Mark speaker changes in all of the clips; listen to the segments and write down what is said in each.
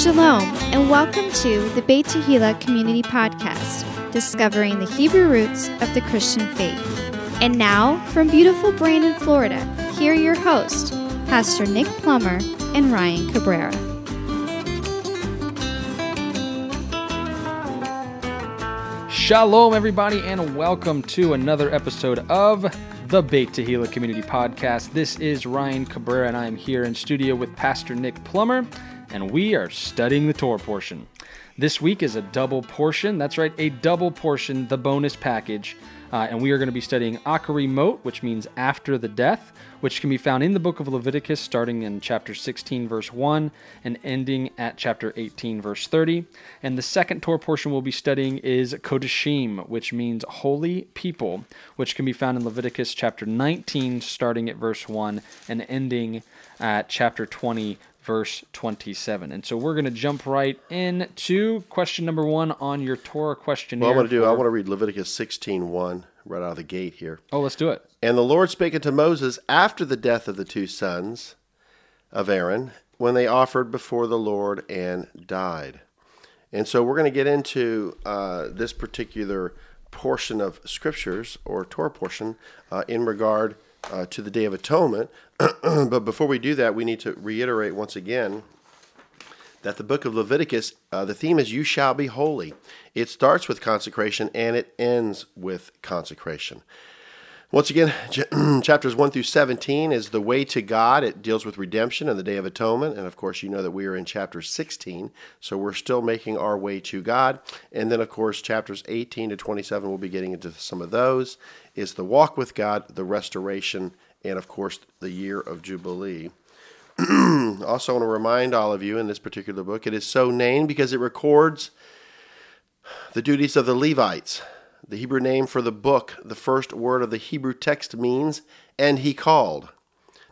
Speaker 1: Shalom, and welcome to the Beit Tehillah Community Podcast, discovering the Hebrew roots of the Christian faith. And now, from beautiful Brandon, Florida, here are your hosts, Pastor Nick Plummer and Ryan Cabrera.
Speaker 2: Shalom, everybody, and welcome to another episode of the Beit Tehillah Community Podcast. This is Ryan Cabrera, and I am here in studio with Pastor Nick Plummer, and we are studying the Torah portion. This week is a double portion. That's right, a double portion, the bonus package. Uh, and we are going to be studying Acharei Mot, which means after the death, which can be found in the book of Leviticus, starting in chapter 16, verse 1, and ending at chapter 18, verse 30. And the second Torah portion we'll be studying is Kedoshim, which means holy people, which can be found in Leviticus chapter 19, starting at verse 1, and ending at chapter 20, verse 27. And so we're going to jump right into question number one on your Torah questionnaire.
Speaker 3: Well, I want to do,
Speaker 2: for-
Speaker 3: I want to read Leviticus 16 1 right out of the gate here.
Speaker 2: Oh, let's do it.
Speaker 3: And the Lord spake unto Moses after the death of the two sons of Aaron, when they offered before the Lord and died. And so we're going to get into uh, this particular portion of scriptures or Torah portion uh, in regard uh, to the Day of Atonement. but before we do that, we need to reiterate once again that the book of Leviticus, uh, the theme is You shall be holy. It starts with consecration and it ends with consecration. Once again, chapters 1 through 17 is the way to God. It deals with redemption and the Day of Atonement. And of course, you know that we are in chapter 16, so we're still making our way to God. And then, of course, chapters 18 to 27, we'll be getting into some of those, is the walk with God, the restoration, and of course, the year of Jubilee. also, I want to remind all of you in this particular book, it is so named because it records the duties of the Levites. The Hebrew name for the book, the first word of the Hebrew text means, and he called.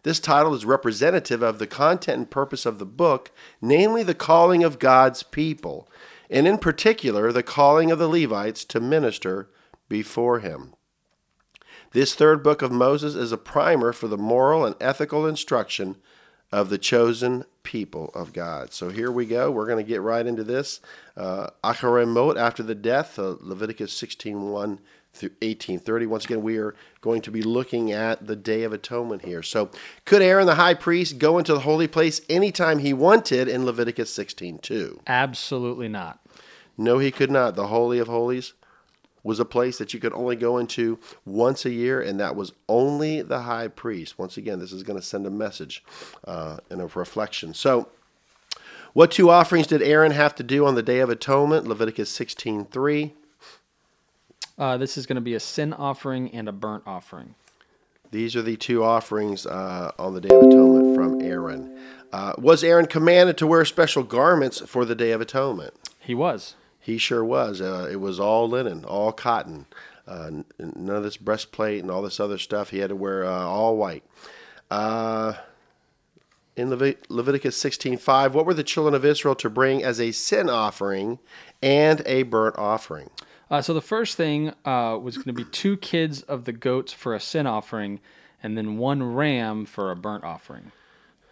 Speaker 3: This title is representative of the content and purpose of the book, namely the calling of God's people, and in particular, the calling of the Levites to minister before him. This third book of Moses is a primer for the moral and ethical instruction of the chosen people of God. So here we go. We're going to get right into this. Uh, Acharei Mot, after the death, uh, Leviticus 16 1 through 1830. Once again, we are going to be looking at the Day of Atonement here. So, could Aaron the high priest go into the holy place anytime he wanted in Leviticus 16 2?
Speaker 2: Absolutely not.
Speaker 3: No, he could not. The Holy of Holies was a place that you could only go into once a year, and that was only the high priest. Once again, this is going to send a message uh, and a reflection. So, what two offerings did Aaron have to do on the Day of Atonement? Leviticus 16 3.
Speaker 2: Uh, this is going to be a sin offering and a burnt offering.
Speaker 3: These are the two offerings uh, on the Day of Atonement from Aaron. Uh, was Aaron commanded to wear special garments for the Day of Atonement?
Speaker 2: He was.
Speaker 3: He sure was. Uh, it was all linen, all cotton. Uh, none of this breastplate and all this other stuff. He had to wear uh, all white. Uh, in Levit- Leviticus 16:5, what were the children of Israel to bring as a sin offering and a burnt offering?
Speaker 2: Uh, so the first thing uh, was going to be two kids of the goats for a sin offering, and then one ram for a burnt offering.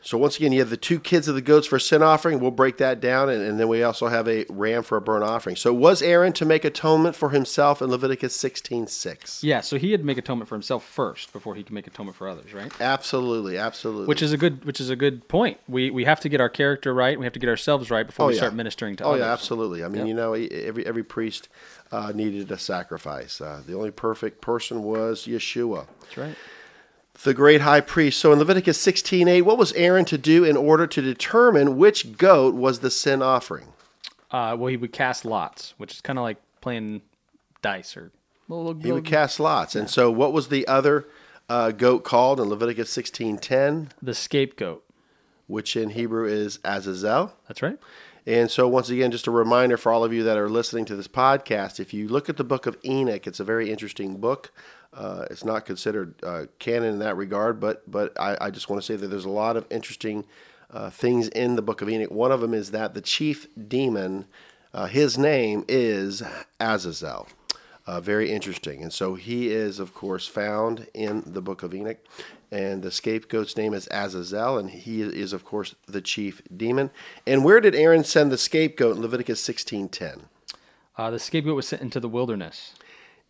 Speaker 3: So once again, you have the two kids of the goats for a sin offering. We'll break that down, and, and then we also have a ram for a burnt offering. So was Aaron to make atonement for himself in Leviticus 16:6?
Speaker 2: Yeah, so he had to make atonement for himself first before he could make atonement for others, right?
Speaker 3: Absolutely, absolutely.
Speaker 2: Which is a good, which is a good point. We we have to get our character right. We have to get ourselves right before
Speaker 3: Oh,
Speaker 2: we
Speaker 3: yeah.
Speaker 2: start ministering to others.
Speaker 3: Oh
Speaker 2: others.
Speaker 3: yeah, absolutely. I mean,
Speaker 2: Yep.
Speaker 3: you know, every every priest uh, needed a sacrifice. Uh, the only perfect person was Yeshua,
Speaker 2: That's right.
Speaker 3: The great high priest. So in Leviticus 16:8, what was Aaron to do in order to determine which goat was the sin offering?
Speaker 2: Uh, well, he would cast lots, which is kind of like playing dice or little,
Speaker 3: He would cast lots. And so what was the other uh, goat called in Leviticus 16:10,
Speaker 2: the scapegoat.
Speaker 3: which in Hebrew is Azazel?
Speaker 2: That's right.
Speaker 3: And so, once again, just a reminder for all of you that are listening to this podcast if you look at the book of Enoch, it's a very interesting book. Uh, it's not considered uh, canon in that regard, but but I, I just want to say that there's a lot of interesting uh, things in the book of Enoch. One of them is that the chief demon, uh, his name is Azazel. Uh, very interesting. And so he is, of course, found in the book of Enoch. And the scapegoat's name is Azazel, and he is, of course, the chief demon. And where did Aaron send the scapegoat in Leviticus 16.10?
Speaker 2: Uh, the scapegoat was sent into the wilderness.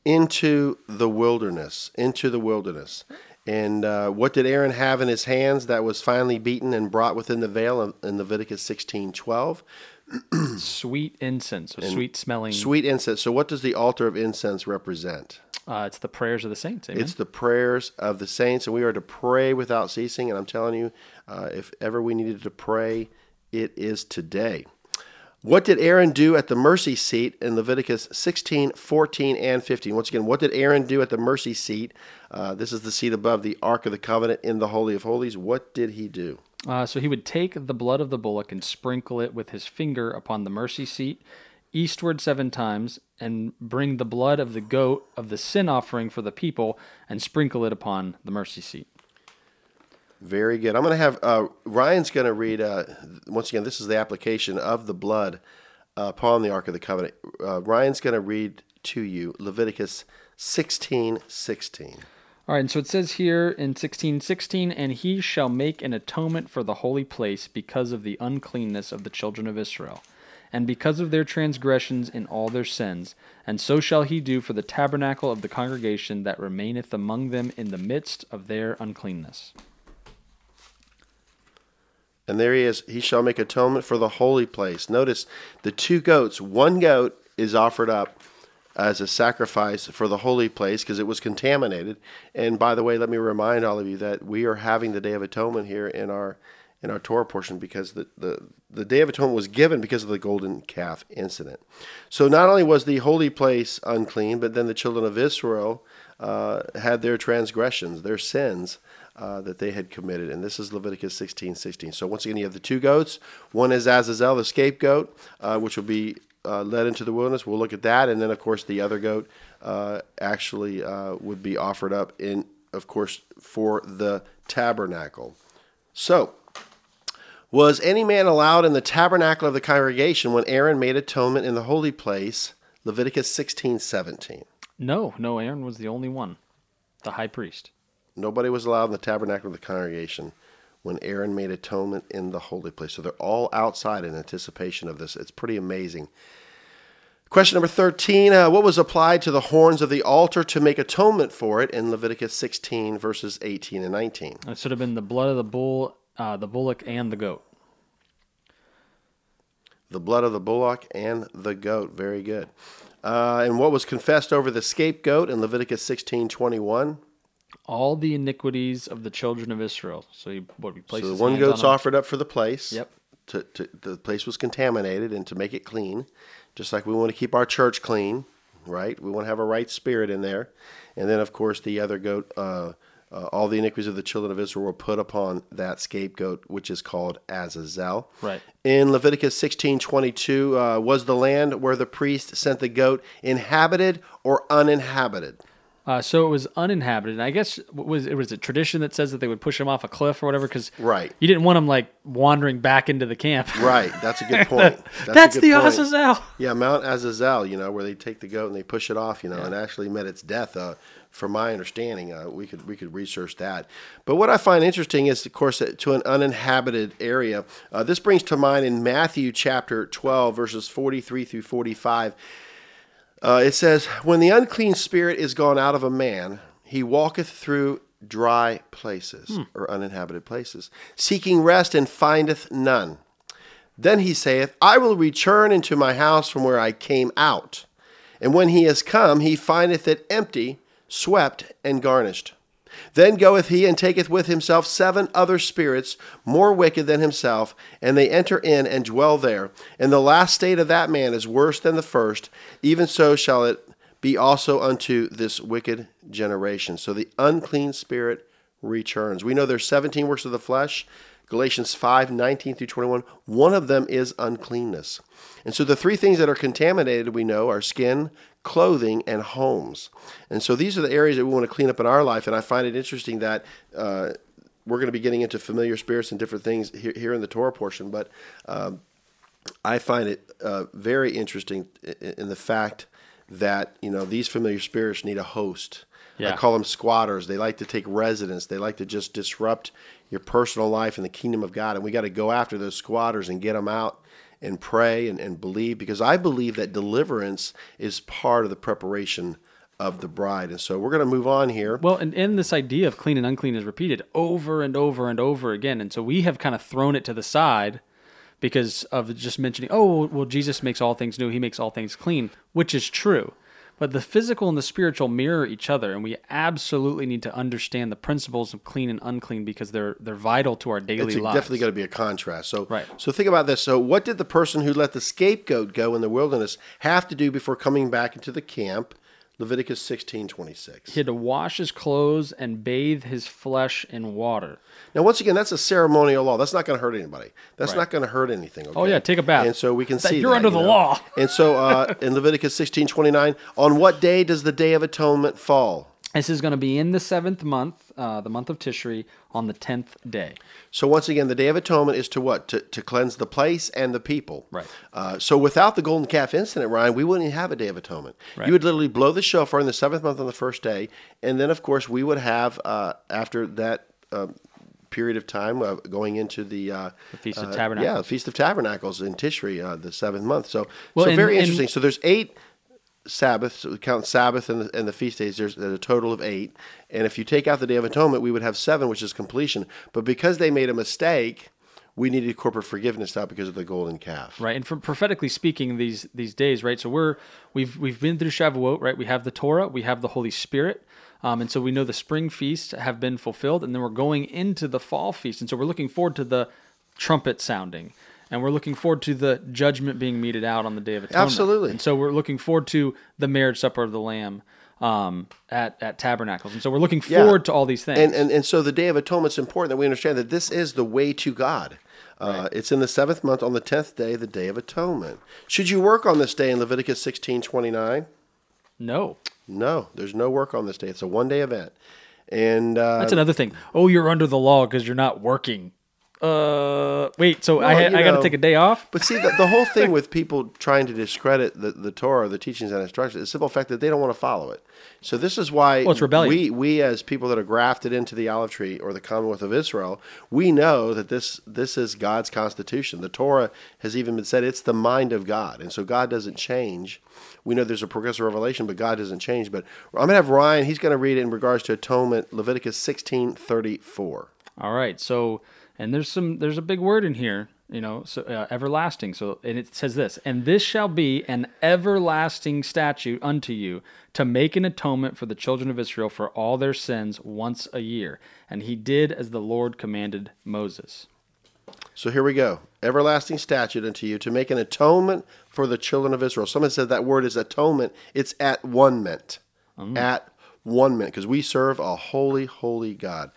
Speaker 3: Into the wilderness. Into the wilderness. And uh, what did Aaron have in his hands that was finally beaten and brought within the veil in, Leviticus 16.12?
Speaker 2: sweet incense, so sweet smelling.
Speaker 3: Sweet incense. So, what does the altar of incense represent?
Speaker 2: Uh, it's the prayers of the saints. Amen?
Speaker 3: It's the prayers of the saints, and we are to pray without ceasing. And I'm telling you, uh, if ever we needed to pray, it is today. What did Aaron do at the mercy seat in Leviticus 16, 14, and 15? Once again, what did Aaron do at the mercy seat? Uh, this is the seat above the Ark of the Covenant in the Holy of Holies. What did he do?
Speaker 2: Uh, so he would take the blood of the bullock and sprinkle it with his finger upon the mercy seat, eastward seven times, and bring the blood of the goat of the sin offering for the people and sprinkle it upon the mercy seat.
Speaker 3: Very good. I'm going to have uh, Ryan's going to read uh, once again. This is the application of the blood uh, upon the Ark of the Covenant. Uh, Ryan's going to read to you Leviticus 16, 16.
Speaker 2: All right, and so it says here in 1616, and he shall make an atonement for the holy place because of the uncleanness of the children of Israel, and because of their transgressions in all their sins. And so shall he do for the tabernacle of the congregation that remaineth among them in the midst of their uncleanness.
Speaker 3: And there he is. He shall make atonement for the holy place. Notice the two goats. One goat is offered up as a sacrifice for the holy place because it was contaminated. And by the way, let me remind all of you that we are having the Day of Atonement here in our in our Torah portion because the, the, the Day of Atonement was given because of the golden calf incident. So not only was the holy place unclean, but then the children of Israel uh, had their transgressions, their sins uh, that they had committed. And this is Leviticus 16 16. So once again, you have the two goats. One is Azazel, the scapegoat, uh, which will be uh, led into the wilderness. We'll look at that. And then, of course, the other goat uh, actually uh, would be offered up in, of course, for the tabernacle. So, was any man allowed in the tabernacle of the congregation when Aaron made atonement in the holy place? Leviticus 16 17.
Speaker 2: No, no, Aaron was the only one, the high priest.
Speaker 3: Nobody was allowed in the tabernacle of the congregation when Aaron made atonement in the holy place. So they're all outside in anticipation of this. It's pretty amazing. Question number 13 uh, What was applied to the horns of the altar to make atonement for it in Leviticus 16, verses 18 and 19?
Speaker 2: It should have been the blood of the bull, uh, the bullock, and the goat.
Speaker 3: The blood of the bullock and the goat. Very good. Uh, and what was confessed over the scapegoat in Leviticus 16, 21?
Speaker 2: All the iniquities of the children of Israel. So he what he
Speaker 3: So the one goat's
Speaker 2: on
Speaker 3: offered up for the place.
Speaker 2: Yep.
Speaker 3: To, to, the place was contaminated, and to make it clean, just like we want to keep our church clean, right? We want to have a right spirit in there, and then of course the other goat. Uh, uh, all the iniquities of the children of Israel were put upon that scapegoat, which is called Azazel.
Speaker 2: Right.
Speaker 3: In Leviticus sixteen twenty two, uh, was the land where the priest sent the goat inhabited or uninhabited?
Speaker 2: Uh, so it was uninhabited. And I guess was it was a tradition that says that they would push him off a cliff or whatever because
Speaker 3: right.
Speaker 2: you didn't want him like wandering back into the camp.
Speaker 3: Right. That's a good point.
Speaker 2: That's, That's good
Speaker 3: the
Speaker 2: point. Azazel.
Speaker 3: Yeah, Mount Azazel. You know where they take the goat and they push it off. You know, yeah. and actually met its death. Uh, from my understanding, uh, we could we could research that. But what I find interesting is, of course, to an uninhabited area. Uh, this brings to mind in Matthew chapter twelve, verses forty three through forty five. Uh, it says, When the unclean spirit is gone out of a man, he walketh through dry places hmm. or uninhabited places, seeking rest and findeth none. Then he saith, I will return into my house from where I came out. And when he is come, he findeth it empty, swept, and garnished. Then goeth he and taketh with himself seven other spirits more wicked than himself, and they enter in and dwell there. And the last state of that man is worse than the first. Even so shall it be also unto this wicked generation. So the unclean spirit returns. We know there's 17 works of the flesh. Galatians 5 19 through 21. One of them is uncleanness. And so the three things that are contaminated, we know, are skin, clothing, and homes. And so these are the areas that we want to clean up in our life. And I find it interesting that uh, we're going to be getting into familiar spirits and different things here, here in the Torah portion, but um, I find it uh, very interesting in the fact that you know these familiar spirits need a host.
Speaker 2: Yeah.
Speaker 3: I call them squatters. They like to take residence. They like to just disrupt your personal life in the kingdom of God. And we got to go after those squatters and get them out and pray and, and believe because I believe that deliverance is part of the preparation of the bride. And so we're going to move on here.
Speaker 2: Well, and, and this idea of clean and unclean is repeated over and over and over again. And so we have kind of thrown it to the side because of just mentioning, oh, well, Jesus makes all things new. He makes all things clean, which is true. But the physical and the spiritual mirror each other, and we absolutely need to understand the principles of clean and unclean because they're they're vital to our daily
Speaker 3: It's
Speaker 2: lives.
Speaker 3: definitely going to be a contrast. So,
Speaker 2: Right.
Speaker 3: so think about this. So, what did the person who let the scapegoat go in the wilderness have to do before coming back into the camp? Leviticus sixteen twenty six.
Speaker 2: He had to wash his clothes and bathe his flesh in water.
Speaker 3: Now, once again, that's a ceremonial law. That's not going to hurt anybody. That's
Speaker 2: Right.
Speaker 3: not going to hurt anything.
Speaker 2: Oh yeah, take a bath.
Speaker 3: And so we can
Speaker 2: That-
Speaker 3: see
Speaker 2: you're
Speaker 3: that,
Speaker 2: under
Speaker 3: you
Speaker 2: the
Speaker 3: know.
Speaker 2: law.
Speaker 3: And so uh, in Leviticus sixteen twenty nine, on what day does the Day of Atonement fall?
Speaker 2: This is going to be in the seventh month, uh, the month of Tishri, on the tenth day.
Speaker 3: So once again, the Day of Atonement is to what? To, to cleanse the place and the people.
Speaker 2: Right.
Speaker 3: Uh, so without the golden calf incident, Ryan, we wouldn't have a Day of Atonement.
Speaker 2: Right.
Speaker 3: You would literally blow the shofar in the seventh month on the first day, and then of course we would have uh, after that. Uh, Period of time uh, going into the, uh,
Speaker 2: The Feast of
Speaker 3: uh,
Speaker 2: Tabernacles.
Speaker 3: Yeah, the Feast of Tabernacles in Tishri, uh, the seventh month. So,
Speaker 2: Well,
Speaker 3: so
Speaker 2: and-
Speaker 3: very interesting. So there's eight Sabbaths. So we count Sabbath and the, and the feast days. There's a total of eight. And if you take out the Day of Atonement, we would have seven, which is completion. But because they made a mistake, we needed corporate forgiveness now because of the golden calf.
Speaker 2: right? And for prophetically speaking, these these days, right? So we're we've we've been through Shavuot, right? We have the Torah, we have the Holy Spirit, um, and so we know the spring feasts have been fulfilled, and then we're going into the fall feast, and so we're looking forward to the trumpet sounding, and we're looking forward to the judgment being meted out on the Day of Atonement.
Speaker 3: Absolutely.
Speaker 2: and so we're looking forward to the marriage supper of the Lamb um, at at Tabernacles, and so we're looking
Speaker 3: Yeah.
Speaker 2: forward to all these things.
Speaker 3: And, and and so the Day of Atonement's important that we understand that this is the way to God. Uh, It's in the seventh month on the tenth day, the Day of Atonement. Should you work on this day in Leviticus sixteen twenty nine?
Speaker 2: no,
Speaker 3: No, there's no work on this day. It's a one day event. And uh,
Speaker 2: That's another thing. Oh, you're under the law because you're not working. Uh, wait. So I
Speaker 3: Well,
Speaker 2: had,
Speaker 3: you
Speaker 2: I got to take a day off.
Speaker 3: But see, the, the whole thing with people trying to discredit the, the Torah, the teachings and instructions, is the simple fact that they don't want to follow it. So this is why
Speaker 2: Well, it's rebellion.
Speaker 3: we, we as people that are grafted into the olive tree or the Commonwealth of Israel, we know that this this is God's constitution. The Torah has even been said it's the mind of God, and so God doesn't change. We know there's a progressive revelation, but God doesn't change. But I'm going to have Ryan. He's going to read it in regards to atonement, Leviticus 16:34.
Speaker 2: All right. So, and there's some, there's a big word in here, you know, so uh, everlasting. So, and it says this, and this shall be an everlasting statute unto you to make an atonement for the children of Israel for all their sins once a year. And he did as the Lord commanded Moses.
Speaker 3: So here we go. Everlasting statute unto you to make an atonement for the children of Israel. Someone said that word is atonement. It's at one meant. At one meant. Because we serve a holy, holy God.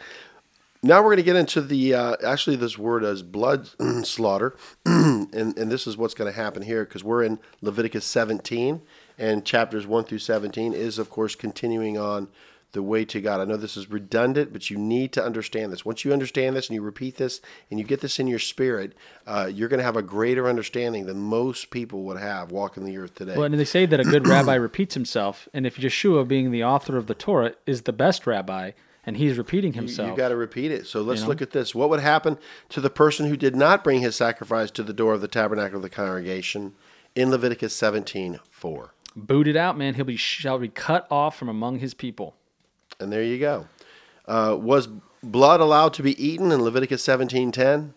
Speaker 3: Now we're going to get into the, uh, actually, this word as blood slaughter. and, and this is what's going to happen here because we're in Leviticus 17. And chapters 1 through 17 is, of course, continuing on the way to God. I know this is redundant, but you need to understand this. Once you understand this and you repeat this and you get this in your spirit, uh, you're going to have a greater understanding than most people would have walking the earth today.
Speaker 2: Well, and they say that a good rabbi repeats himself, and if Yeshua, being the author of the Torah, is the best rabbi, and he's repeating himself,
Speaker 3: You got to repeat it. So let's
Speaker 2: know?
Speaker 3: look at this. What would happen to the person who did not bring his sacrifice to the door of the tabernacle of the congregation in Leviticus 17 4?
Speaker 2: booted out, man, he'll be shall be cut off from among his people.
Speaker 3: And there you go. Uh, was blood allowed to be eaten in Leviticus 17 10?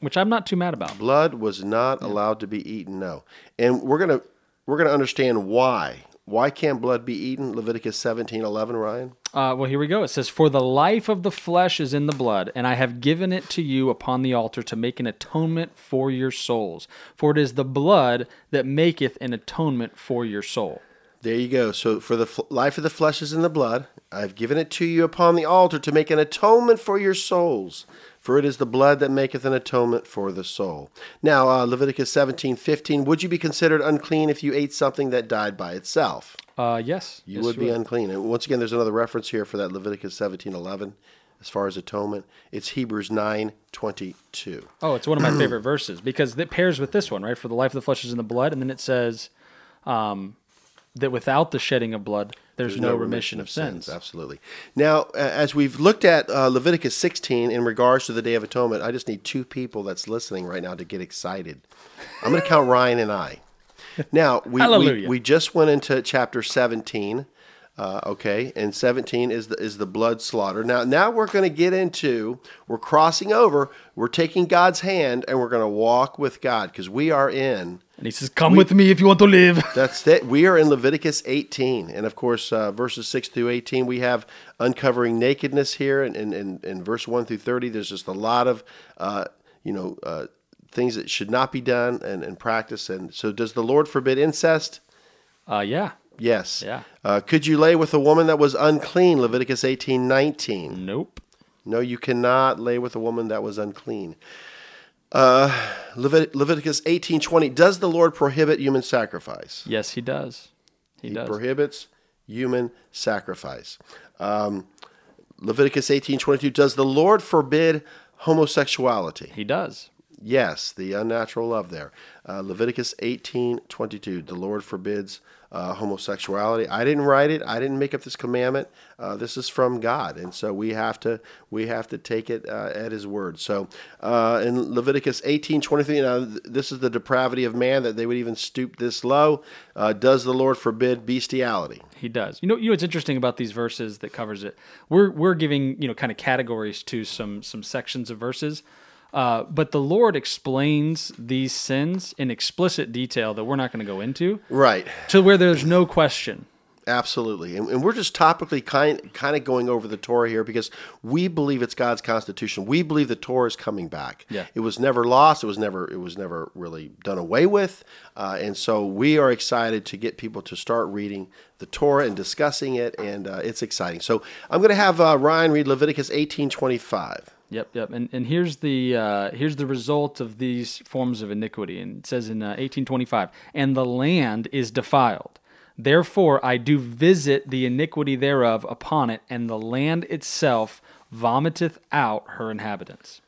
Speaker 2: Which I'm not too mad about.
Speaker 3: Blood was not allowed to be eaten. No, and we're gonna we're gonna understand why. Why can't blood be eaten? Leviticus seventeen eleven. Ryan.
Speaker 2: Uh, well, here we go. It says, For the life of the flesh is in the blood, and I have given it to you upon the altar to make an atonement for your souls. For it is the blood that maketh an atonement for your soul.
Speaker 3: There you go. So for the f- life of the flesh is in the blood. I've given it to you upon the altar to make an atonement for your souls. For it is the blood that maketh an atonement for the soul. Now, uh, Leviticus seventeen fifteen. Would you be considered unclean if you ate something that died by itself?
Speaker 2: Uh, yes.
Speaker 3: You
Speaker 2: yes,
Speaker 3: would be unclean. And once again, there's another reference here for that Leviticus seventeen eleven, as far as atonement. It's Hebrews nine twenty two.
Speaker 2: Oh, it's one of my favorite verses because it pairs with this one, right? For the life of the flesh is in the blood, and then it says, um, that without the shedding of blood, there's, no, remission, of sins.
Speaker 3: Absolutely. Now, as we've looked at uh, Leviticus 16 in regards to the Day of Atonement, I just need two people that's listening right now to get excited. I'm going to count Ryan and I. Now, we, we, we just went into chapter 17. Uh, okay, and 17 is the is the blood slaughter. Now, now we're going to get into we're crossing over. We're taking God's hand and we're going to walk with God because we are in
Speaker 2: And he says, "Come with me if you want to live."
Speaker 3: that's it. We are in Leviticus 18. And of course, uh, verses 6 through 18, we have uncovering nakedness here. And in, in, in verse 1 through 30, there's just a lot of, uh, you know, uh, things that should not be done and, and practice. And so, does the Lord forbid incest?
Speaker 2: Uh, yeah,
Speaker 3: Yes.
Speaker 2: Yeah.
Speaker 3: Uh, could you lay with a woman that was unclean? Leviticus 18 19.
Speaker 2: nope.
Speaker 3: No, you cannot lay with a woman that was unclean. Uh, Levit- Leviticus 18 20. Does the Lord prohibit human sacrifice?
Speaker 2: Yes, he does. He,
Speaker 3: He
Speaker 2: does.
Speaker 3: prohibits human sacrifice. Um, Leviticus 18:22 does the Lord forbid homosexuality?
Speaker 2: he does.
Speaker 3: Yes, the unnatural love there. Uh, Leviticus 18:22 the Lord forbids uh, homosexuality. I didn't write it. I didn't make up this commandment. Uh, this is from God, and so we have to we have to take it uh, at His word. So uh, in Leviticus 18:23, now th- this is the depravity of man that they would even stoop this low. Uh, does the Lord forbid bestiality?
Speaker 2: He does. You know, you know what's interesting about these verses that covers it. We're we're giving you know kind of categories to some some sections of verses, uh, but the Lord explains these sins in explicit detail that we're not going to go into,
Speaker 3: Right.
Speaker 2: to where there's no question.
Speaker 3: Absolutely, and, and we're just topically kind kind of going over the Torah here because we believe it's God's constitution. We believe the Torah is coming back.
Speaker 2: Yeah.
Speaker 3: it was never lost. It was never it was never really done away with, uh, and so we are excited to get people to start reading the Torah and discussing it, and uh, it's exciting. So I'm going to have uh, Ryan read Leviticus 18:25.
Speaker 2: Yep, yep. And and here's the uh, here's the result of these forms of iniquity. And it says in uh, 1825, and the land is defiled. Therefore, I do visit the iniquity thereof upon it, and the land itself vomiteth out her inhabitants.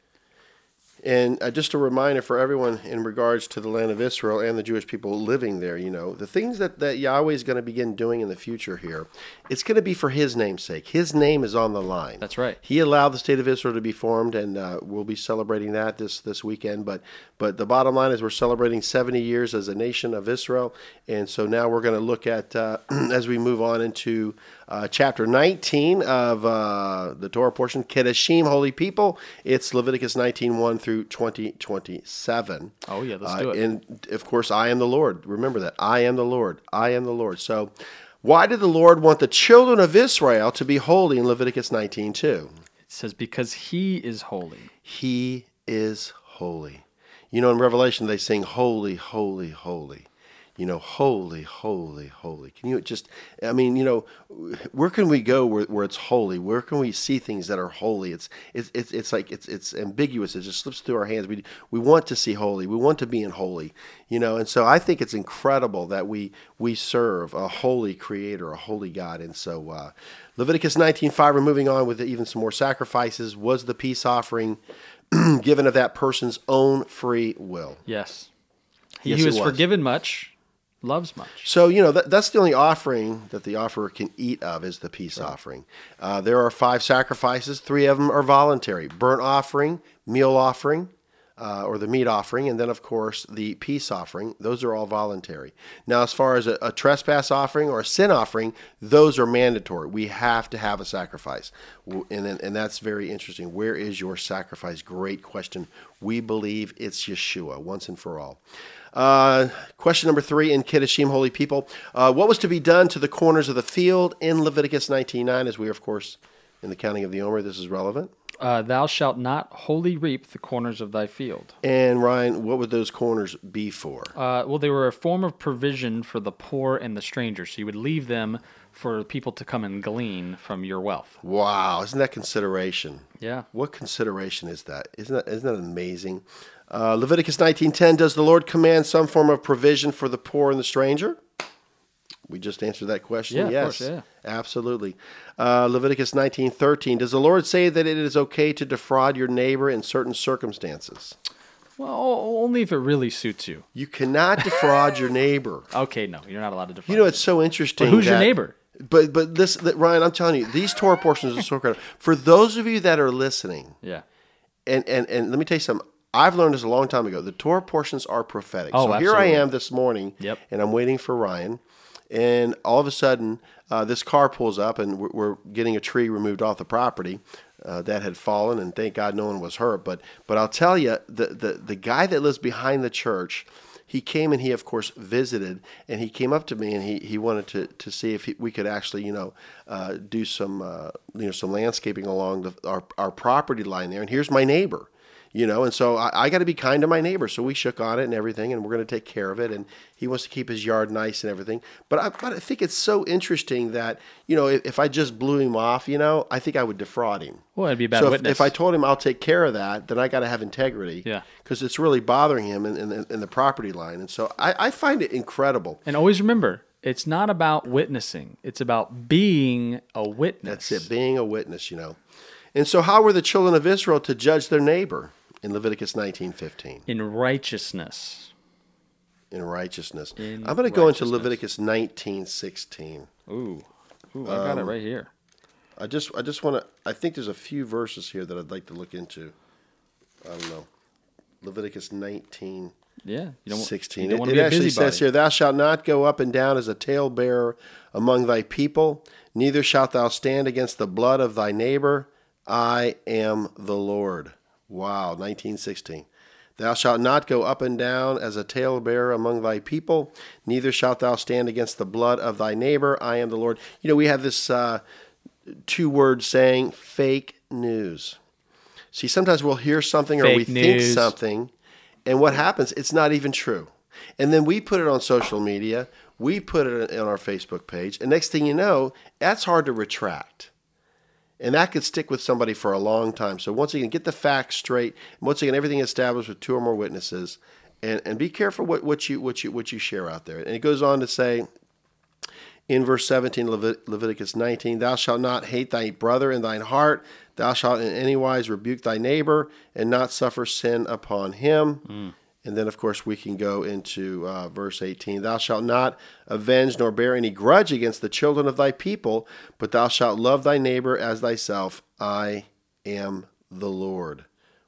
Speaker 3: And uh, just a reminder for everyone in regards to the land of Israel and the Jewish people living there, you know, the things that, that Yahweh is going to begin doing in the future here, it's going to be for His name's sake. His name is on the line.
Speaker 2: That's right.
Speaker 3: He allowed the state of Israel to be formed, and uh, we'll be celebrating that this, this weekend. But but the bottom line is we're celebrating 70 years as a nation of Israel, and so now we're going to look at uh, as we move on into uh, chapter 19 of uh, the Torah portion, Kedoshim, holy people. It's Leviticus 19 1 through 20 27.
Speaker 2: Oh, yeah, let's
Speaker 3: Uh,
Speaker 2: do it.
Speaker 3: And of course, I am the Lord. Remember that. I am the Lord. I am the Lord. So, why did the Lord want the children of Israel to be holy in Leviticus 19 2?
Speaker 2: It says, Because he is holy.
Speaker 3: He is holy. You know, in Revelation, they sing, Holy, holy, holy. You know, holy, holy, holy. Can you just, I mean, you know, where can we go where, where it's holy? Where can we see things that are holy? It's, it's, it's, it's like, it's, it's ambiguous. It just slips through our hands. We, we want to see holy. We want to be in holy, you know, and so I think it's incredible that we, we serve a holy creator, a holy God. And so, uh, Leviticus 19.5, we're moving on with even some more sacrifices, was the peace offering given of that person's own free will.
Speaker 2: Yes. He
Speaker 3: Yes,
Speaker 2: who forgiven much loves much.
Speaker 3: So, you know, that, that's the only offering that the offerer can eat of is the peace offering. Uh, there are five sacrifices, three of them are voluntary burnt offering, meal offering, uh, or the meat offering, and then, of course, the peace offering. Those are all voluntary. Now, as far as a, a trespass offering or a sin offering, those are mandatory. We have to have a sacrifice. And, and that's very interesting. Where is your sacrifice? Great question. We believe it's Yeshua once and for all. Uh, question number three in Kedoshim, holy people. Uh, what was to be done to the corners of the field in Leviticus 19.9? As we are, of course, in the counting of the Omer, this is relevant.
Speaker 2: Uh, Thou shalt not wholly reap the corners of thy field.
Speaker 3: And Ryan, what would those corners be for?
Speaker 2: Uh, well, they were a form of provision for the poor and the stranger. So you would leave them for people to come and glean from your wealth.
Speaker 3: Wow, isn't that consideration?
Speaker 2: Yeah.
Speaker 3: What consideration is that? Isn't that isn't that amazing? Uh, Leviticus 19:10 Does the Lord command some form of provision for the poor and the stranger? We just answered that question.
Speaker 2: Yeah,
Speaker 3: yes,
Speaker 2: course, yeah.
Speaker 3: absolutely. Uh, Leviticus 19:13 Does the Lord say that it is okay to defraud your neighbor in certain circumstances?
Speaker 2: Well, only if it really suits you.
Speaker 3: You cannot defraud your neighbor.
Speaker 2: Okay, no, you're not allowed to defraud.
Speaker 3: You know, it's so interesting.
Speaker 2: But who's your neighbor?
Speaker 3: But but this that, Ryan, I'm telling you, these Torah portions are so incredible. For those of you that are listening,
Speaker 2: yeah.
Speaker 3: and and and let me tell you something. I've learned this a long time ago. The Torah portions are prophetic.
Speaker 2: Oh,
Speaker 3: so here I am this morning,
Speaker 2: Yep.
Speaker 3: and I'm waiting for Ryan, and all of a sudden, uh, this car pulls up, and we're, we're getting a tree removed off the property uh, that had fallen, and thank God no one was hurt. But but I'll tell you, the the the guy that lives behind the church. He came and he, of course, visited, and he came up to me and he, he wanted to, to see if he, we could actually, you know, uh, do some uh, you know some landscaping along the, our our property line there. And here's my neighbor, you know, and so I, I got to be kind to my neighbor. So we shook on it and everything, and we're going to take care of it. And he wants to keep his yard nice and everything. But I, but I think it's so interesting that you know if, if I just blew him off, you know, I think I would defraud him.
Speaker 2: Well, it'd be a bad
Speaker 3: so if,
Speaker 2: witness.
Speaker 3: if I told him I'll take care of that, then I got to have integrity.
Speaker 2: Yeah.
Speaker 3: Because it's really bothering him in, in, in the property line, and so I, I find it incredible.
Speaker 2: and always remember, it's not about witnessing. It's about being a witness.
Speaker 3: That's it, being a witness, you know. And so, how were the children of Israel to judge their neighbor in Leviticus nineteen fifteen?
Speaker 2: In righteousness.
Speaker 3: In righteousness.
Speaker 2: In
Speaker 3: I'm going to go into. Leviticus nineteen sixteen.
Speaker 2: Ooh. Ooh, I got it
Speaker 3: Um,
Speaker 2: right here.
Speaker 3: I just, I just want to. I think there's a few verses here that I'd like to look into. I don't know. Leviticus nineteen.
Speaker 2: Yeah. You don't,
Speaker 3: 16.
Speaker 2: You don't
Speaker 3: It, it
Speaker 2: be
Speaker 3: actually says here, Thou shalt not go up and down as a talebearer among thy people, neither shalt thou stand against the blood of thy neighbor. I am the Lord. Wow, 1916. Thou shalt not go up and down as a talebearer among thy people, neither shalt thou stand against the blood of thy neighbor. I am the Lord. You know, we have this uh, two word saying, fake news. See, sometimes we'll hear something or we
Speaker 2: Fake
Speaker 3: think something, and what happens? It's not even true. And then we put it on social media, we put it on our Facebook page, and next thing you know, that's hard to retract. And that could stick with somebody for a long time. So once again, get the facts straight. Once again, everything established with two or more witnesses, and, and be careful what, what you what you what you share out there. And it goes on to say, in verse 17 Levit- leviticus 19 thou shalt not hate thy brother in thine heart thou shalt in any wise rebuke thy neighbor and not suffer sin upon him mm. And then of course we can go into uh, verse 18 thou shalt not avenge nor bear any grudge against the children of thy people but thou shalt love thy neighbor as thyself i am the lord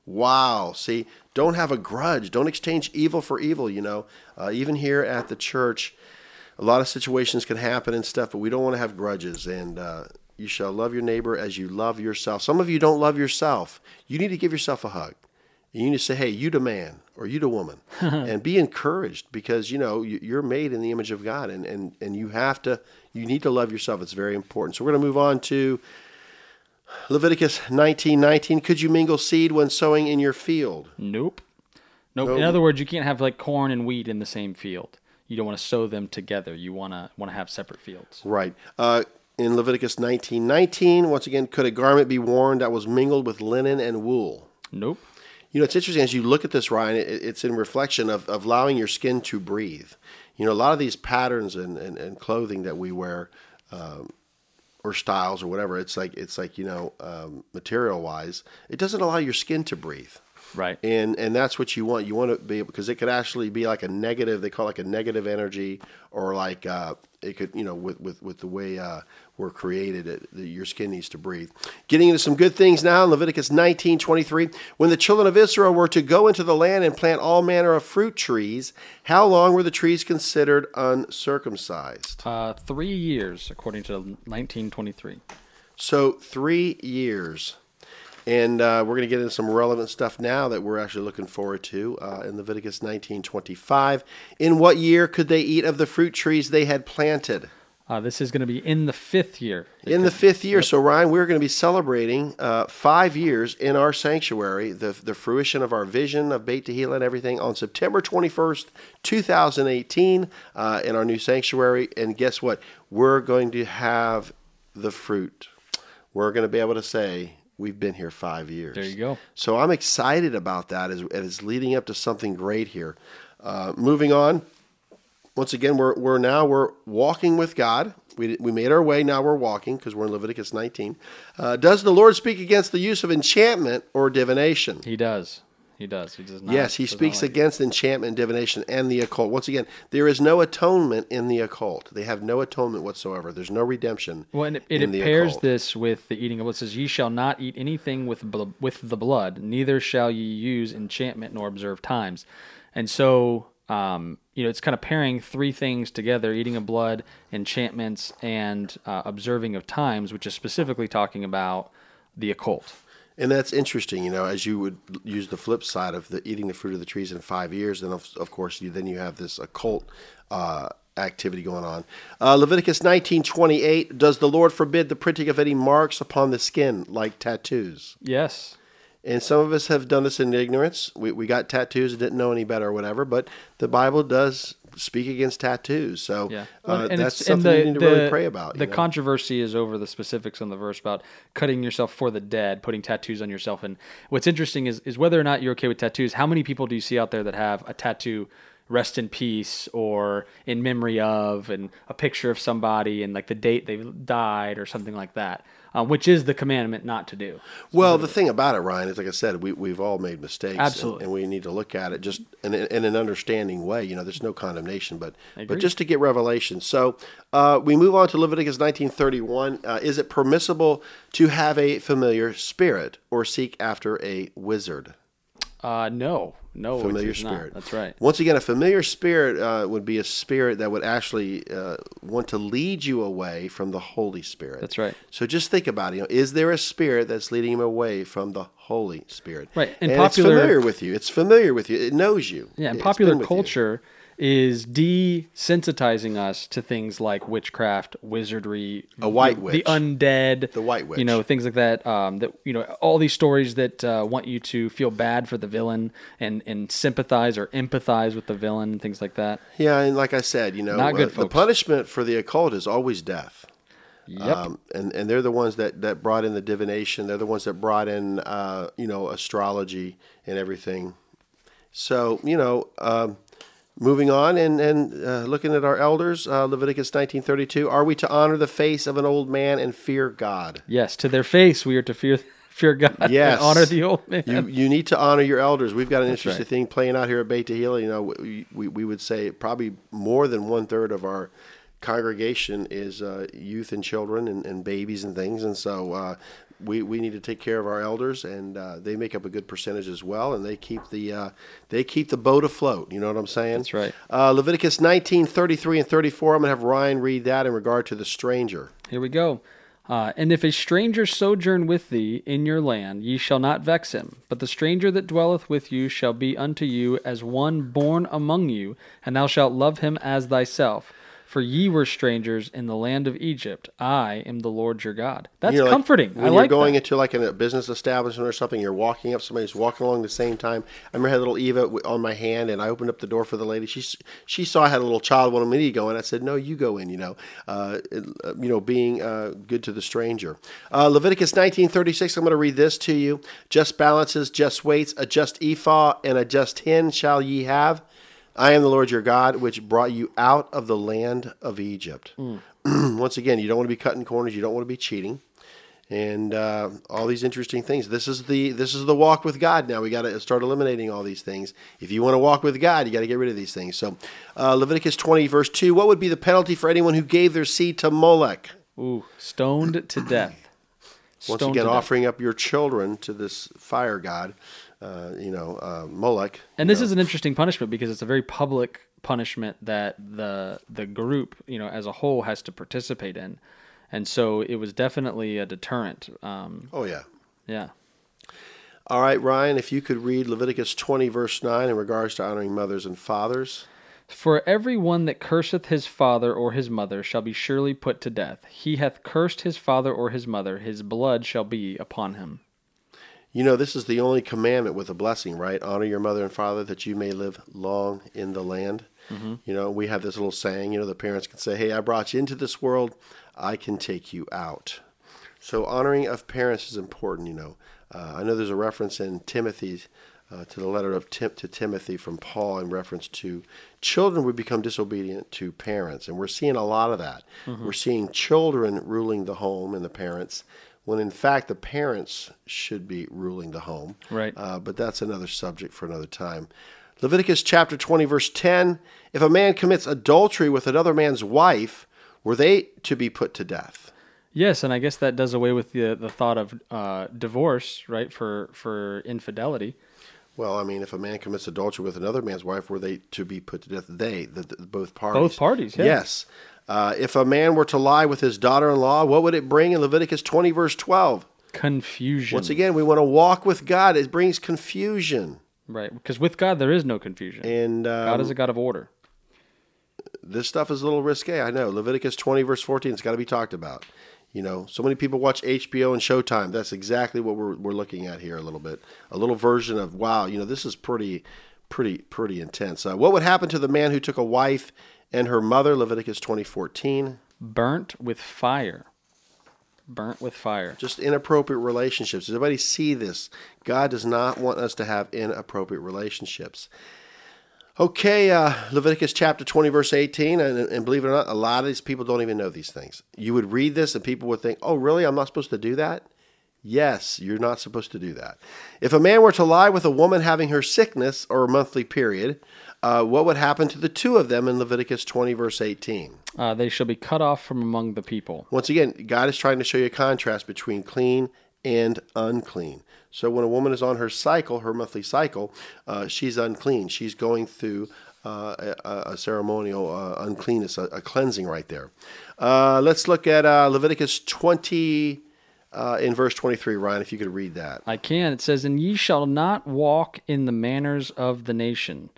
Speaker 3: Wow. See, don't have a grudge. Don't exchange evil for evil, you know. Uh, even here at the church, a lot of situations can happen and stuff, but we don't want to have grudges. And uh, you shall love your neighbor as you love yourself. Some of you don't love yourself. You need to give yourself a hug. You need to say, hey, you the man or you the woman, and be encouraged because, you know, you- you're made in the image of God and, and, and you have to, you need to love yourself. It's very important. So we're going to move on to Leviticus 19:19. Could you mingle seed when sowing in your field?
Speaker 2: Nope. Nope.
Speaker 3: Nope.
Speaker 2: In other words, you can't have like corn and wheat in the same field. You don't want to sow them together. You want to want to have separate fields.
Speaker 3: Right. Uh, in Leviticus 19:19, once again, could a garment be worn that was mingled with linen and wool?
Speaker 2: Nope.
Speaker 3: You know, it's interesting as you look at this, Ryan. It, it's in reflection of, of allowing your skin to breathe. You know, a lot of these patterns and, and, and clothing that we wear, um, or styles or whatever, it's like it's like you know, um, material wise, it doesn't allow your skin to breathe.
Speaker 2: Right.
Speaker 3: and and that's what you want. You want to be able because it could actually be like a negative. They call it like a negative energy, or like uh, it could you know with with with the way uh, we're created, it, the, your skin needs to breathe. Getting into some good things now in Leviticus nineteen twenty three. When the children of Israel were to go into the land and plant all manner of fruit trees, how long were the trees considered uncircumcised?
Speaker 2: Uh, three years, according to 1923.
Speaker 3: So three years. And uh, we're going to get into some relevant stuff now that we're actually looking forward to uh, in Leviticus 19:25. In what year could they eat of the fruit trees they had planted?
Speaker 2: Uh, this is going to be in the fifth year.
Speaker 3: In the fifth year. So Ryan, we're going to be celebrating uh, five years in our sanctuary, the the fruition of our vision of Beit Tehillah and everything on September 21st, 2018, uh, in our new sanctuary. And guess what? We're going to have the fruit. We're going to be able to say we've been here five years.
Speaker 2: There you go.
Speaker 3: So I'm excited about that as it's leading up to something great here. Uh, moving on. Once again, we're, we're now we're walking with God. We, we made our way. Now we're walking because we're in Leviticus 19. Uh, does the Lord speak against the use of enchantment or divination?
Speaker 2: He does. He does. He does not.
Speaker 3: Yes, he speaks
Speaker 2: like it.
Speaker 3: against enchantment, divination, and the occult. Once again, there is no atonement in the occult. They have no atonement whatsoever. There's no redemption.
Speaker 2: Well, and it, it, pairs this with the eating of blood. It says, "Ye shall not eat anything with bl- with the blood, neither shall ye use enchantment nor observe times." And so, um, you know, it's kind of pairing three things together: eating of blood, enchantments, and uh, observing of times, which is specifically talking about the occult.
Speaker 3: And that's interesting, you know, as you would use the flip side of the eating the fruit of the trees in five years, then of, of course you then you have this occult uh, activity going on. Uh, Leviticus nineteen twenty eight. Does the Lord forbid the printing of any marks upon the skin, like tattoos?
Speaker 2: Yes.
Speaker 3: And some of us have done this in ignorance. We, we got tattoos and didn't know any better or whatever, but the Bible does speak against tattoos. So
Speaker 2: Yeah,
Speaker 3: uh, that's something
Speaker 2: and
Speaker 3: you need to really pray about.
Speaker 2: The
Speaker 3: you know?
Speaker 2: controversy is over the specifics on the verse about cutting yourself for the dead, putting tattoos on yourself. And what's interesting is is whether or not you're okay with tattoos. How many people do you see out there that have a tattoo? Rest in peace, or in memory of, and a picture of somebody, and like the date they died, or something like that, um, which is the commandment not to do.
Speaker 3: Well, the thing about it, Ryan, is like I said, we, we've all made mistakes. and-
Speaker 2: Absolutely.
Speaker 3: And, we need to look at it just in, in an understanding way. You know, there's no condemnation, but but just to get revelation. So uh, we move on to Leviticus 19:31. Uh, is it permissible to have a familiar spirit or seek after a wizard?
Speaker 2: Uh, no, no,
Speaker 3: Familiar
Speaker 2: is not.
Speaker 3: spirit.
Speaker 2: That's right.
Speaker 3: Once again, a familiar spirit uh, would be a spirit that would actually uh, want to lead you away from the Holy Spirit.
Speaker 2: That's right.
Speaker 3: So just think about it. You know, is there a spirit that's leading you away from the Holy Spirit?
Speaker 2: Right, and
Speaker 3: And,
Speaker 2: popular-
Speaker 3: it's familiar with you. It's familiar with you. It knows you.
Speaker 2: Yeah, and
Speaker 3: It's
Speaker 2: popular
Speaker 3: culture. you.
Speaker 2: Is desensitizing us to things like witchcraft, wizardry,
Speaker 3: A white witch, the
Speaker 2: undead,
Speaker 3: The white witch.
Speaker 2: you know, things like that. Um, that you know, all these stories that uh, want you to feel bad for the villain and and sympathize or empathize with the villain, and things like that.
Speaker 3: Yeah, and like I said, you know,
Speaker 2: Not good,
Speaker 3: uh, the punishment for the occult is always death.
Speaker 2: Yep.
Speaker 3: Um, and and they're the ones that, that brought in the divination. They're the ones that brought in uh, you know astrology and everything. So you know, um, moving on and and uh, looking at our elders, uh, Leviticus nineteen thirty two. Are we to honor the face of an old man and fear God?
Speaker 2: yes, to their face we are to fear fear God. and
Speaker 3: Yes.
Speaker 2: honor the old man.
Speaker 3: You, you need to honor your elders. We've got an interesting
Speaker 2: right.
Speaker 3: thing playing out here at Beit Tehillah. You know, we, we, we would say probably more than one third of our congregation is uh, youth and children and, and babies and things. And so uh, we, we need to take care of our elders, and uh, they make up a good percentage as well. And they keep the uh, they keep the boat afloat. You know what I'm saying?
Speaker 2: That's right.
Speaker 3: Uh, Leviticus 19, 33 and 34. I'm going to have Ryan read that in regard to the stranger.
Speaker 2: Here we go. Uh, and if a stranger sojourn with thee in your land, ye shall not vex him. But the stranger that dwelleth with you shall be unto you as one born among you, and thou shalt love him as thyself. For ye were strangers in the land of Egypt. I am the Lord your God. That's
Speaker 3: You know, like,
Speaker 2: comforting.
Speaker 3: When
Speaker 2: I
Speaker 3: you're
Speaker 2: like
Speaker 3: going
Speaker 2: that.
Speaker 3: into like a business establishment or something, you're walking up, somebody's walking along the same time. I remember I had a little Eva on my hand, and I opened up the door for the lady. She she saw I had a little child wanted me to go in. I said, "No, you go in." You know, uh, uh, you know, being uh, good to the stranger. Uh, Leviticus 19:36. I'm going to read this to you. Just balances, just weights, a just ephah, and a just hin shall ye have. I am the Lord your God, which brought you out of the land of Egypt. Once again, you don't want to be cutting corners. You don't want to be cheating and uh, all these interesting things. This is the this is the walk with God. Now we got to start eliminating all these things. If you want to walk with God, you got to get rid of these things. So, uh, Leviticus twenty verse two: What would be the penalty for anyone who gave their seed to Molech?
Speaker 2: Ooh, stoned to death.
Speaker 3: Once
Speaker 2: Stoned
Speaker 3: again,
Speaker 2: to death.
Speaker 3: offering up your children to this fire god, uh, you know, uh, Molech.
Speaker 2: And this is an interesting punishment because it's a very public punishment that the the group, you know, as a whole has to participate in. And so it was definitely a deterrent. Um,
Speaker 3: Oh yeah.
Speaker 2: yeah.
Speaker 3: All right, Ryan, if you could read Leviticus twenty verse nine in regards to honoring mothers and fathers.
Speaker 2: For every one that curseth his father or his mother shall be surely put to death. He hath cursed his father or his mother, his blood shall be upon him.
Speaker 3: You know, this is the only commandment with a blessing, right? Honor your mother and father that you may live long in the land. You know, we have this little saying, you know, the parents can say, Hey, I brought you into this world, I can take you out. So, honoring of parents is important, you know. Uh, I know there's a reference in Timothy uh, to the letter of Tim- to Timothy from Paul in reference to children would become disobedient to parents. And we're seeing a lot of that. We're seeing children ruling the home and the parents when in fact the parents should be ruling the home.
Speaker 2: Right.
Speaker 3: Uh, but that's another subject for another time. Leviticus chapter 20, verse 10 If a man commits adultery with another man's wife, were they to be put to death?
Speaker 2: Yes, and I guess that does away with the the thought of uh, divorce, right? For for infidelity.
Speaker 3: Well, I mean, if a man commits adultery with another man's wife, were they to be put to death? They, the, the, both parties.
Speaker 2: Both parties, yeah.
Speaker 3: Yes. Uh, if a man were to lie with his daughter-in-law, what would it bring in Leviticus 20, verse 12?
Speaker 2: Confusion.
Speaker 3: Once again, we want to walk with God. It brings confusion.
Speaker 2: right? Because with God there is no confusion.
Speaker 3: And um,
Speaker 2: God is a God of order.
Speaker 3: this stuff is a little risque. I know. Leviticus 20, verse 14, it's got to be talked about. You know, so many people watch HBO and Showtime. That's exactly what we're, we're looking at here a little bit. A little version of, wow, you know, this is pretty, pretty, pretty intense. Uh, what would happen to the man who took a wife and her mother? Leviticus 2014?
Speaker 2: Burnt with fire. Burnt with fire.
Speaker 3: Just inappropriate relationships. Does everybody see this? God does not want us to have inappropriate relationships. Okay, uh, Leviticus chapter 20, verse 18, and, and believe it or not, a lot of these people don't even know these things. You would read this and people would think, oh, really? I'm not supposed to do that? Yes, you're not supposed to do that. If a man were to lie with a woman having her sickness or a monthly period, uh, what would happen to the two of them in Leviticus 20, verse 18?
Speaker 2: Uh, they shall be cut off from among the people.
Speaker 3: Once again, God is trying to show you a contrast between clean and unclean. So when a woman is on her cycle, her monthly cycle, uh, she's unclean. She's going through uh, a, a ceremonial uh, uncleanness, a, a cleansing right there. Uh, let's look at uh, Leviticus 20 uh, in verse 23, Ryan, if you could read that.
Speaker 2: I can. It says, And ye shall not walk in the manners of the nation,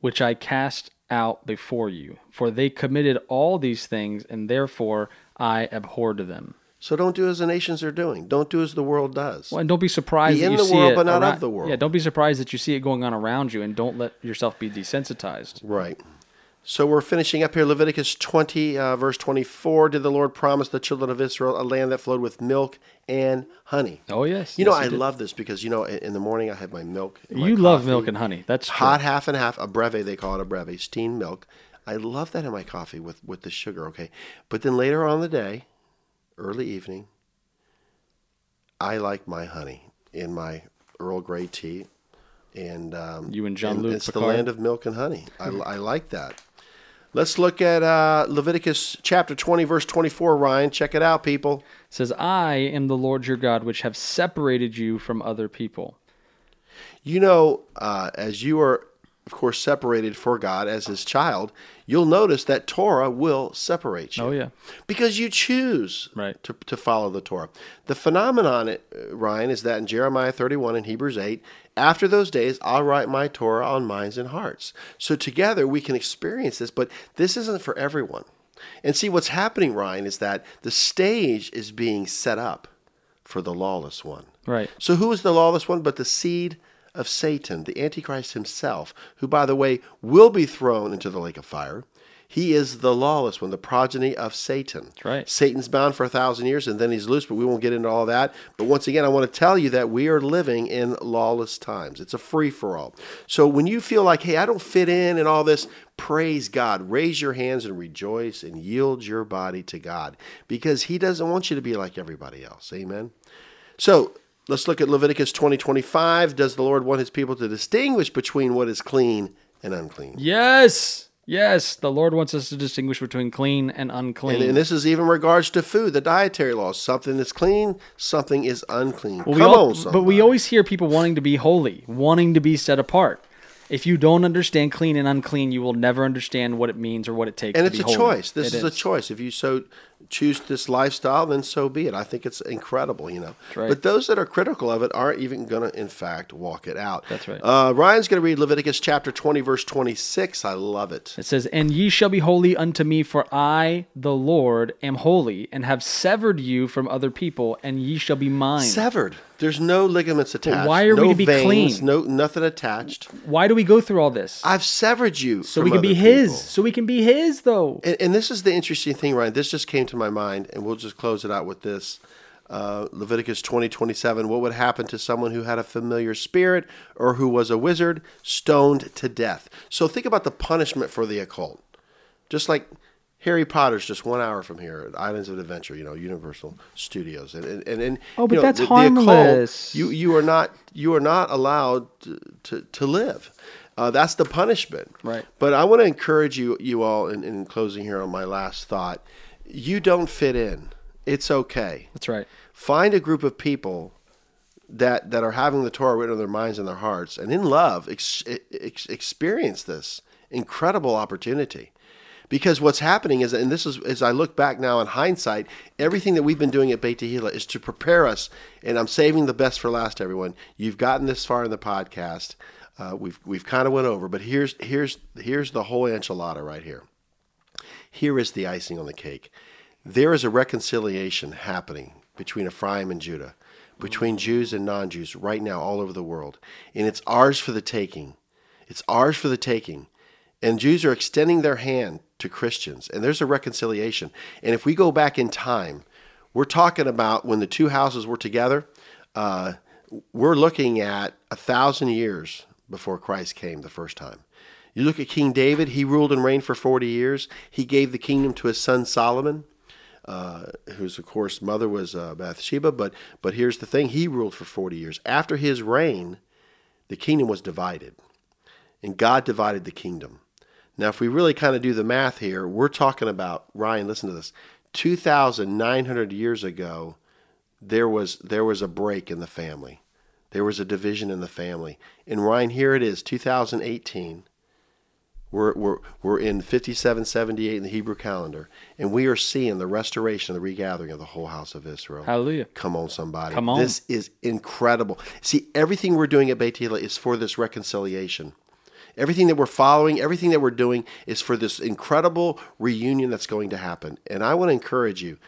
Speaker 2: which I cast out before you. For they committed all these things, and therefore I abhorred them.
Speaker 3: So don't do as the nations are doing. Don't do as the world does.
Speaker 2: Well, and don't be surprised
Speaker 3: Be
Speaker 2: that
Speaker 3: in the world, but not of the world.
Speaker 2: Yeah, don't be surprised that you see it going on around you, and don't let yourself be desensitized.
Speaker 3: Right. So we're finishing up here. Leviticus 20, uh, verse 24. Did the Lord promise the children of Israel a land that flowed with milk and honey?
Speaker 2: Oh yes,
Speaker 3: You know, I
Speaker 2: did.
Speaker 3: love this because, you know, in the morning I have my milk. my
Speaker 2: You love milk and honey. That's true.
Speaker 3: Hot half and half, a breve, they call it a breve, steamed milk. I love that in my coffee with, with the sugar, okay? But then later on in the day, early evening, I like my honey in my Earl Grey tea. And um,
Speaker 2: You and Jean-Luc
Speaker 3: It's the land of milk and honey. I, I like that. Let's look at uh, Leviticus chapter 20, verse 24, Ryan. Check it out, people.
Speaker 2: It says, "I am the Lord your God, which have separated you from other people."
Speaker 3: You know, uh, as you are, of course, separated for God as His child, you'll notice that Torah will separate you.
Speaker 2: Oh yeah,
Speaker 3: Because you choose
Speaker 2: Right.
Speaker 3: to, to follow the Torah. The phenomenon, uh, Ryan, is that in Jeremiah 31 and Hebrews 8, after those days, I'll write my Torah on minds and hearts. So together we can experience this, but this isn't for everyone. And see, what's happening, Ryan, is that the stage is being set up for the lawless one.
Speaker 2: right.
Speaker 3: So, who is the lawless one but the seed of Satan, the Antichrist himself, who, by the way, will be thrown into the lake of fire? He is the lawless one, the progeny of Satan.
Speaker 2: That's right.
Speaker 3: Satan's bound for a thousand years and then he's loose, but we won't get into all that. But once again, I want to tell you that we are living in lawless times. It's a free for all. So when you feel like, hey, I don't fit in and all this, praise God. Raise your hands and rejoice and yield your body to God because He doesn't want you to be like everybody else. Amen. So let's look at Leviticus 20 25. Does the Lord want his people to distinguish between what is clean and unclean?
Speaker 2: Yes, yes. The Lord wants us to distinguish between clean and unclean.
Speaker 3: And, and this is even regards to food, the dietary laws. Something is clean, something is unclean.
Speaker 2: Well,
Speaker 3: Come
Speaker 2: all-
Speaker 3: on,
Speaker 2: but we always hear people wanting to be holy, wanting to be set apart. If you don't understand clean and unclean, you will never understand what it means or what it takes.
Speaker 3: and
Speaker 2: to
Speaker 3: it's a
Speaker 2: holy.
Speaker 3: choice. This is a choice. If you so choose this lifestyle, then so be it. I think it's incredible, you know.
Speaker 2: right.
Speaker 3: But those that are critical of it aren't even going to, in fact, walk it out.
Speaker 2: That's right.
Speaker 3: Uh, Ryan's going to read Leviticus chapter 20, verse 26. I love it.
Speaker 2: It says, And ye shall be holy unto me, for I, the Lord, am holy, and have severed you from other people, and ye shall be mine.
Speaker 3: Severed. There's no ligaments attached.
Speaker 2: why are we to be
Speaker 3: veins,
Speaker 2: clean?
Speaker 3: No, nothing attached.
Speaker 2: Why do we go through all this?
Speaker 3: I've severed you
Speaker 2: so we can be
Speaker 3: other
Speaker 2: His.
Speaker 3: people.
Speaker 2: So we can be His, though.
Speaker 3: And, and this is the interesting thing, Ryan. This just came to my mind, and we'll just close it out with this. Uh, Leviticus 20, 27. What would happen to someone who had a familiar spirit or who was a wizard? Stoned to death. So think about the punishment for the occult. Just like Harry Potter's just one hour from here at Islands of Adventure, you know, Universal Studios, and and and, and
Speaker 2: Oh, but
Speaker 3: you know,
Speaker 2: that's
Speaker 3: the, the occult,
Speaker 2: harmless.
Speaker 3: you you are not you are not allowed to to, to live. Uh, that's the punishment.
Speaker 2: Right.
Speaker 3: But I want to encourage you you all in, in closing here on my last thought. You don't fit in. It's okay.
Speaker 2: That's right.
Speaker 3: Find a group of people that that are having the Torah written on their minds and their hearts, and in love, ex- ex- experience this incredible opportunity. Because what's happening is, and this is as I look back now in hindsight, everything that we've been doing at Beit Tehillah is to prepare us. And I'm saving the best for last, everyone. You've gotten this far in the podcast. Uh, we've we've kind of went over, but here's here's here's the whole enchilada right here. Here is the icing on the cake. There is a reconciliation happening between Ephraim and Judah, between Jews and non Jews right now all over the world. And it's ours for the taking. It's ours for the taking. And Jews are extending their hand to Christians. And there's a reconciliation. And if we go back in time, we're talking about when the two houses were together, uh, we're looking at a thousand years before Christ came the first time. You look at King David, he ruled and reigned for 40 years. He gave the kingdom to his son Solomon, uh, whose, of course, mother was uh, Bathsheba. But, but here's the thing he ruled for 40 years. After his reign, the kingdom was divided, and God divided the kingdom. Now, if we really kind of do the math here, we're talking about, Ryan, listen to this 2,900 years ago, there was, there was a break in the family. There was a division in the family. And Ryan, here it is, 2018. We're, we're, we're in 5778 in the Hebrew calendar, and we are seeing the restoration, the regathering of the whole house of Israel.
Speaker 2: Hallelujah.
Speaker 3: Come on, somebody.
Speaker 2: Come on.
Speaker 3: This is incredible. See, everything we're doing at Beit Tehillah is for this reconciliation. Everything that we're following, everything that we're doing is for this incredible reunion that's going to happen. And I want to encourage you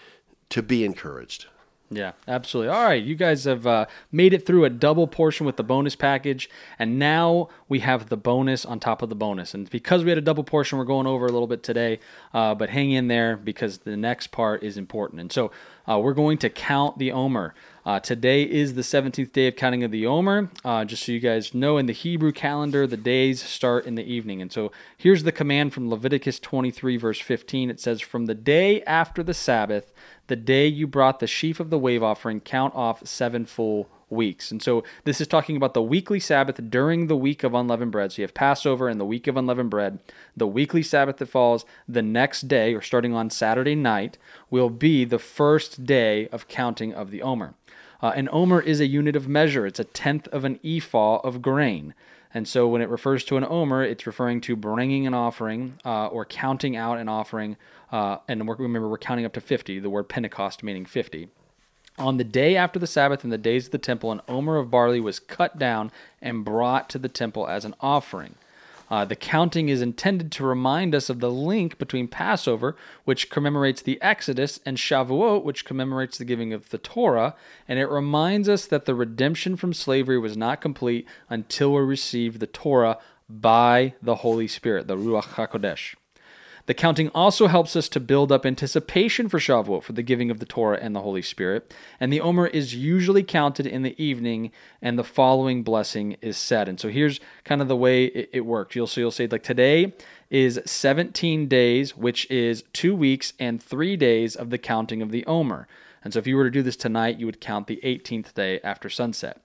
Speaker 3: to be encouraged.
Speaker 2: Yeah, absolutely. All right, you guys have uh, made it through a double portion with the bonus package, and now we have the bonus on top of the bonus. And because we had a double portion, we're going over a little bit today, uh, but hang in there because the next part is important. And so uh, we're going to count the Omer. Uh, today is the 17th day of counting of the Omer. Uh, just so you guys know, in the Hebrew calendar, the days start in the evening. And so here's the command from Leviticus 23, verse 15. It says, From the day after the Sabbath, the day you brought the sheaf of the wave offering, count off seven full weeks. And so this is talking about the weekly Sabbath during the week of unleavened bread. So you have Passover and the week of unleavened bread. The weekly Sabbath that falls the next day, or starting on Saturday night, will be the first day of counting of the Omer. Uh, an omer is a unit of measure. It's a tenth of an ephah of grain. And so when it refers to an omer, it's referring to bringing an offering uh, or counting out an offering. Uh, and we're, remember, we're counting up to 50, the word Pentecost meaning 50. On the day after the Sabbath in the days of the temple, an omer of barley was cut down and brought to the temple as an offering. Uh, the counting is intended to remind us of the link between Passover, which commemorates the Exodus, and Shavuot, which commemorates the giving of the Torah, and it reminds us that the redemption from slavery was not complete until we received the Torah by the Holy Spirit, the Ruach HaKodesh. The counting also helps us to build up anticipation for Shavuot, for the giving of the Torah and the Holy Spirit. And the Omer is usually counted in the evening, and the following blessing is said. And so here's kind of the way it, it worked. You'll so you'll say like today is 17 days, which is two weeks and three days of the counting of the Omer. And so if you were to do this tonight, you would count the 18th day after sunset.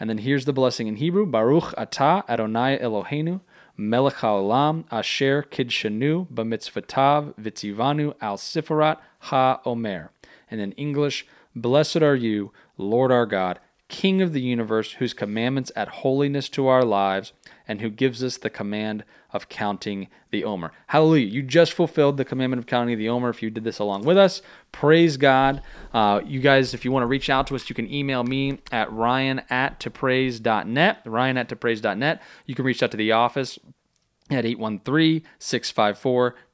Speaker 2: And then here's the blessing in Hebrew: Baruch atah Adonai Eloheinu. Melech haolam asher kidshanu b'mitzvotav v'tzivanu al sefirat ha-omer. And in English, blessed are you, Lord our God, King of the universe, whose commandments add holiness to our lives, and who gives us the command of counting the Omer. Hallelujah. You just fulfilled the commandment of counting the Omer if you did this along with us. Praise God. Uh, you guys, if you want to reach out to us, you can email me at ryan at topraise.net. Ryan at topraise.net. You can reach out to the office at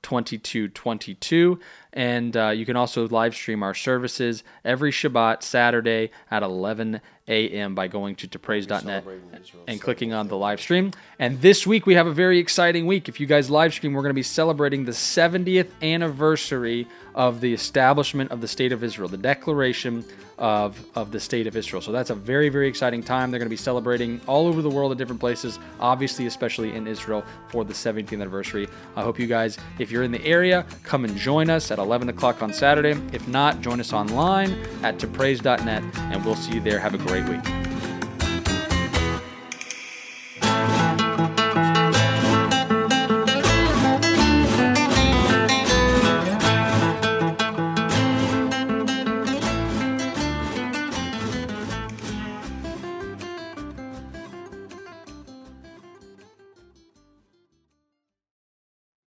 Speaker 2: 813-654-2222 and uh, you can also live stream our services every shabbat saturday at 11 a.m by going to topraise.net and clicking on the live stream and this week we have a very exciting week if you guys live stream we're going to be celebrating the 70th anniversary of the establishment of the state of israel the declaration of, of the state of Israel. So that's a very, very exciting time. They're going to be celebrating all over the world at different places, obviously, especially in Israel for the 70th anniversary. I hope you guys, if If you're in the area, come and join us at 11 o'clock on Saturday. If not, join us online at topraise.net, and we'll see you there. Have a great week.